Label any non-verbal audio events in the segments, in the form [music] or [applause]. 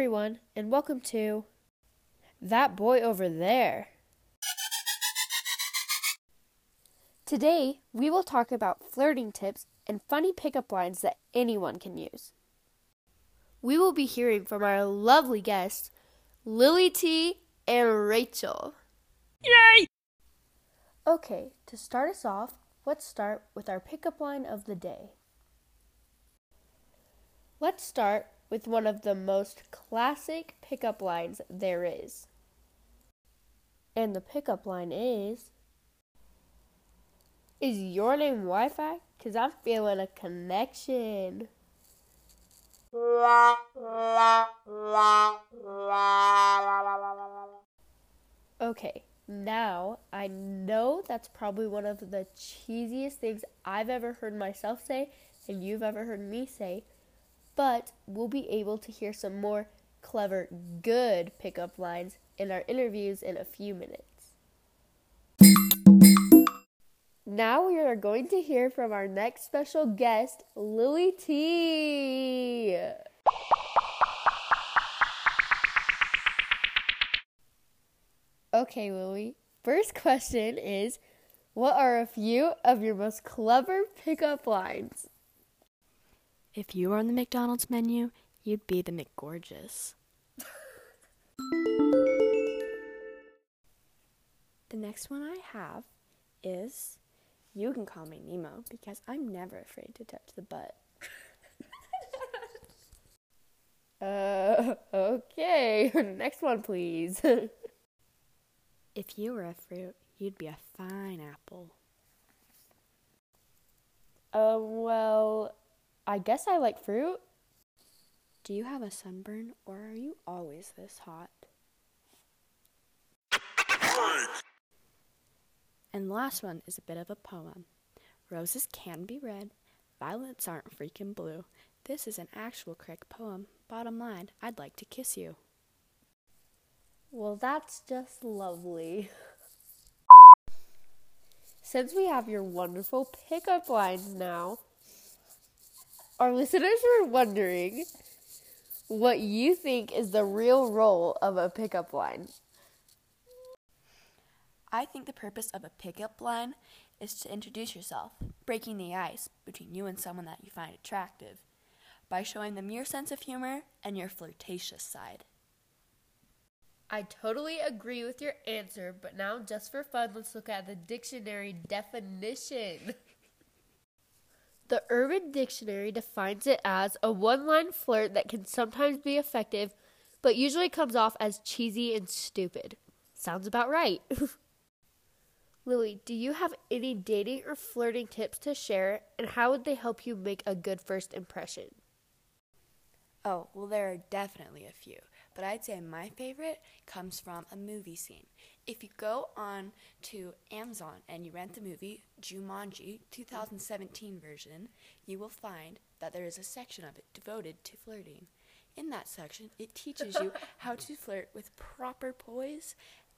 everyone, and welcome to That Boy Over There. Today, we will talk about flirting tips and funny pickup lines that anyone can use. We will be hearing from our lovely guests, Lily T and Rachel. Yay! Okay, to start us off, let's start with our pickup line of the day. Let's start with one of the most classic pickup lines there is. And the pickup line is Is your name Wi Fi? Because I'm feeling a connection. Okay, now I know that's probably one of the cheesiest things I've ever heard myself say and you've ever heard me say, but we'll be able to hear some more clever, good pickup lines in our interviews in a few minutes. Now we are going to hear from our next special guest, Lily T. Okay, Lily. First question is What are a few of your most clever pickup lines? If you were on the McDonald's menu, you'd be the McGorgeous. [laughs] the next one I have is You can call me Nemo because I'm never afraid to touch the butt. [laughs] Uh, okay. [laughs] Next one, please. If you were a fruit, you'd be a fine apple. uh, well, I guess I like fruit. Do you have a sunburn or are you always this hot? And the last one is a bit of a poem. Roses can be red, violets aren't freaking blue. This is an actual correct poem. Bottom line, I'd like to kiss you. Well, that's just lovely. Since we have your wonderful pickup lines now, our listeners were wondering what you think is the real role of a pickup line. I think the purpose of a pickup line is to introduce yourself, breaking the ice between you and someone that you find attractive by showing them your sense of humor and your flirtatious side. I totally agree with your answer, but now just for fun, let's look at the dictionary definition. [laughs] The Urban Dictionary defines it as a one line flirt that can sometimes be effective, but usually comes off as cheesy and stupid. Sounds about right. [laughs] Lily, do you have any dating or flirting tips to share, and how would they help you make a good first impression? Oh, well, there are definitely a few, but I'd say my favorite comes from a movie scene. If you go on to Amazon and you rent the movie Jumanji 2017 version, you will find that there is a section of it devoted to flirting. In that section, it teaches you [laughs] how to flirt with proper poise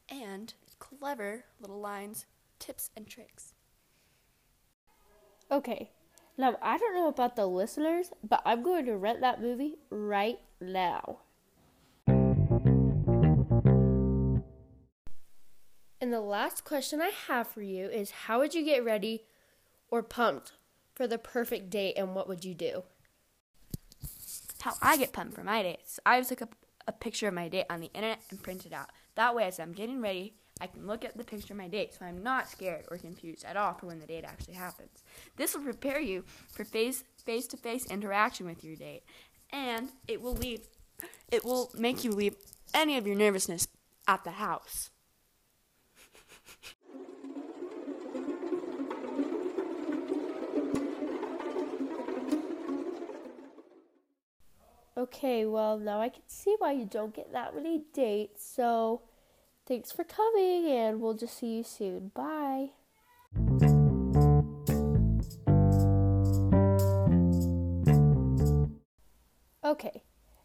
and clever little lines, tips, and tricks. Okay, now I don't know about the listeners, but I'm going to rent that movie right now. And the last question I have for you is how would you get ready or pumped for the perfect date and what would you do? How I get pumped for my dates. I just look up a picture of my date on the internet and print it out. That way, as I'm getting ready, I can look at the picture of my date so I'm not scared or confused at all for when the date actually happens. This will prepare you for face face to face interaction with your date, and it will leave it will make you leave any of your nervousness at the house. Okay, well, now I can see why you don't get that many dates. So, thanks for coming, and we'll just see you soon. Bye. Okay,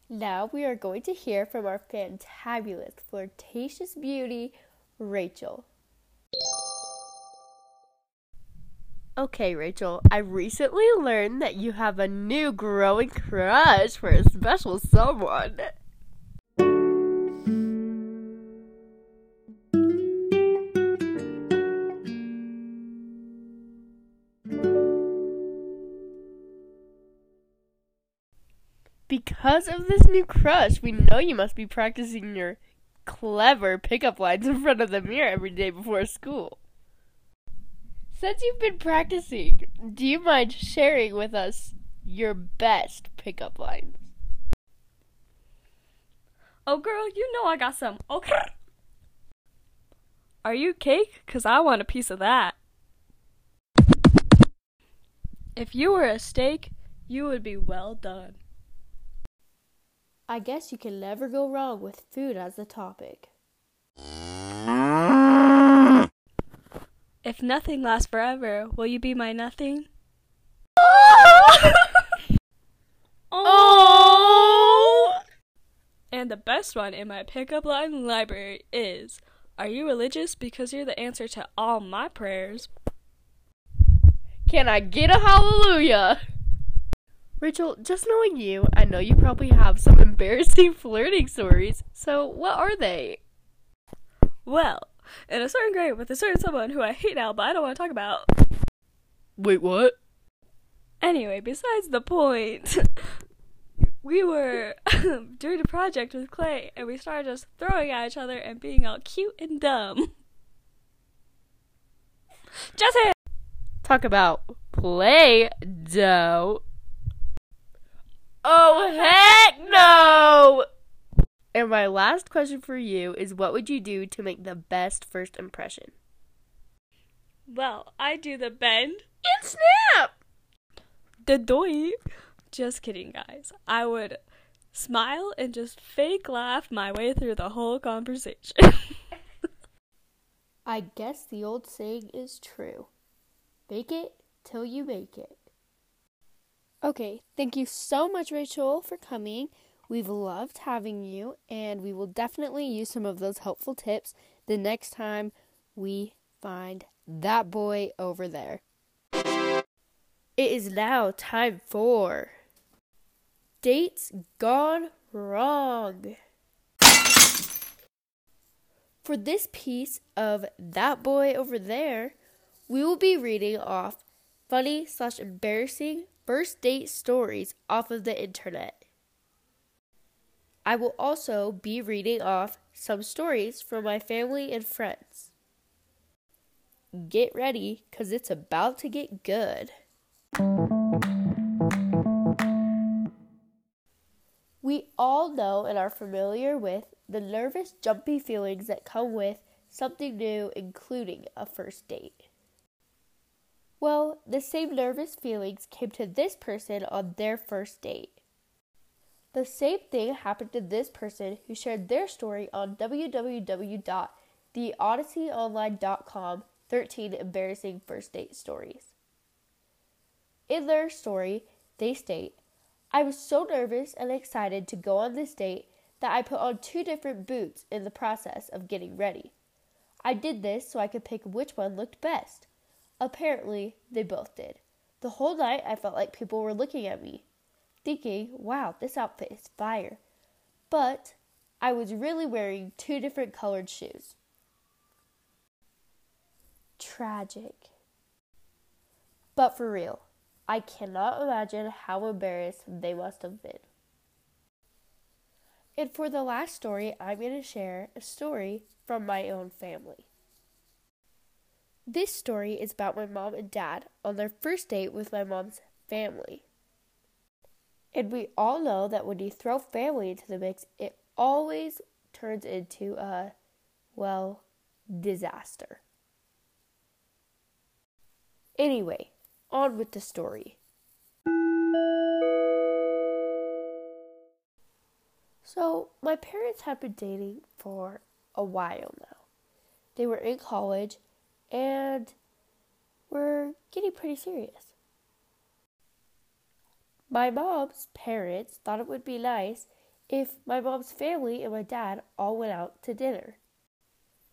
now we are going to hear from our fantabulous, flirtatious beauty, Rachel. Okay, Rachel, I recently learned that you have a new growing crush for a special someone. Because of this new crush, we know you must be practicing your clever pickup lines in front of the mirror every day before school. Since you've been practicing, do you mind sharing with us your best pickup lines? Oh, girl, you know I got some. Okay. Are you cake? Because I want a piece of that. If you were a steak, you would be well done. I guess you can never go wrong with food as the topic. If nothing lasts forever, will you be my nothing? oh! And the best one in my pickup line library is Are you religious? Because you're the answer to all my prayers. Can I get a hallelujah? Rachel, just knowing you, I know you probably have some [laughs] embarrassing flirting stories. So, what are they? Well, in a certain grade with a certain someone who I hate now, but I don't want to talk about. Wait, what? Anyway, besides the point, [laughs] we were [laughs] doing a project with Clay, and we started just throwing at each other and being all cute and dumb. [laughs] Jesse! Talk about play doh. Oh, no! And my last question for you is what would you do to make the best first impression? Well, I do the bend and snap! The doy. Just kidding, guys. I would smile and just fake laugh my way through the whole conversation. [laughs] I guess the old saying is true. Fake it till you make it. Okay, thank you so much, Rachel, for coming. We've loved having you, and we will definitely use some of those helpful tips the next time we find that boy over there. It is now time for Dates Gone Wrong. For this piece of That Boy Over There, we will be reading off funny slash embarrassing first date stories off of the internet. I will also be reading off some stories from my family and friends. Get ready, because it's about to get good. We all know and are familiar with the nervous, jumpy feelings that come with something new, including a first date. Well, the same nervous feelings came to this person on their first date. The same thing happened to this person who shared their story on www.theodysseyonline.com 13 embarrassing first date stories. In their story, they state, I was so nervous and excited to go on this date that I put on two different boots in the process of getting ready. I did this so I could pick which one looked best. Apparently, they both did. The whole night I felt like people were looking at me, thinking, wow, this outfit is fire. But I was really wearing two different colored shoes. Tragic. But for real, I cannot imagine how embarrassed they must have been. And for the last story, I'm going to share a story from my own family. This story is about my mom and dad on their first date with my mom's family. And we all know that when you throw family into the mix, it always turns into a, well, disaster. Anyway, on with the story. So, my parents had been dating for a while now. They were in college and we're getting pretty serious. My mom's parents thought it would be nice if my mom's family and my dad all went out to dinner.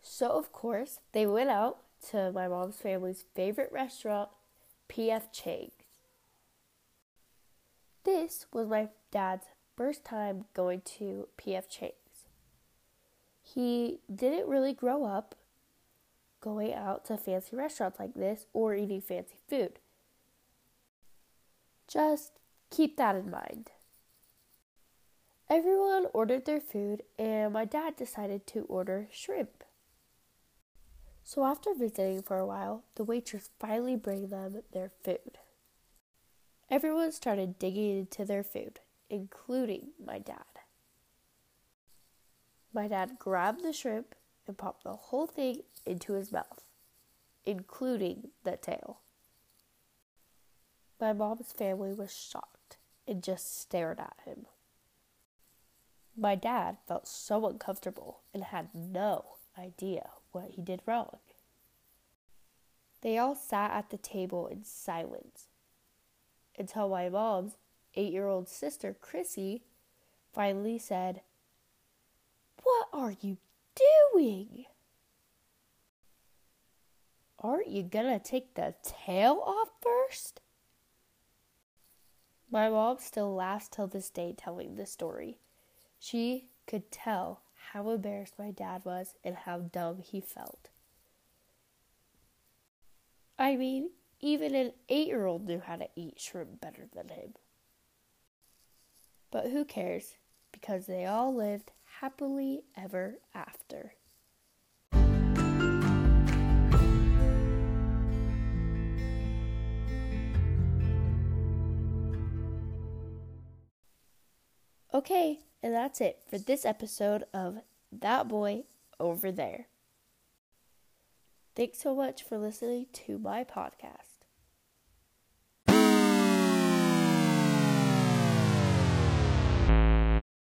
So, of course, they went out to my mom's family's favorite restaurant, P.F. Chang's. This was my dad's first time going to P.F. Chang's. He didn't really grow up going out to fancy restaurants like this or eating fancy food. Just keep that in mind. Everyone ordered their food, and my dad decided to order shrimp. So, after visiting for a while, the waitress finally brought them their food. Everyone started digging into their food, including my dad. My dad grabbed the shrimp and popped the whole thing into his mouth, including the tail. My mom's family was shocked and just stared at him. My dad felt so uncomfortable and had no idea what he did wrong. They all sat at the table in silence until my mom's eight year old sister, Chrissy, finally said, What are you doing? Aren't you gonna take the tail off first? My mom still laughs till this day telling the story. She could tell how embarrassed my dad was and how dumb he felt. I mean, even an eight year old knew how to eat shrimp better than him. But who cares? Because they all lived happily ever after. Okay, and that's it for this episode of That Boy Over There. Thanks so much for listening to my podcast.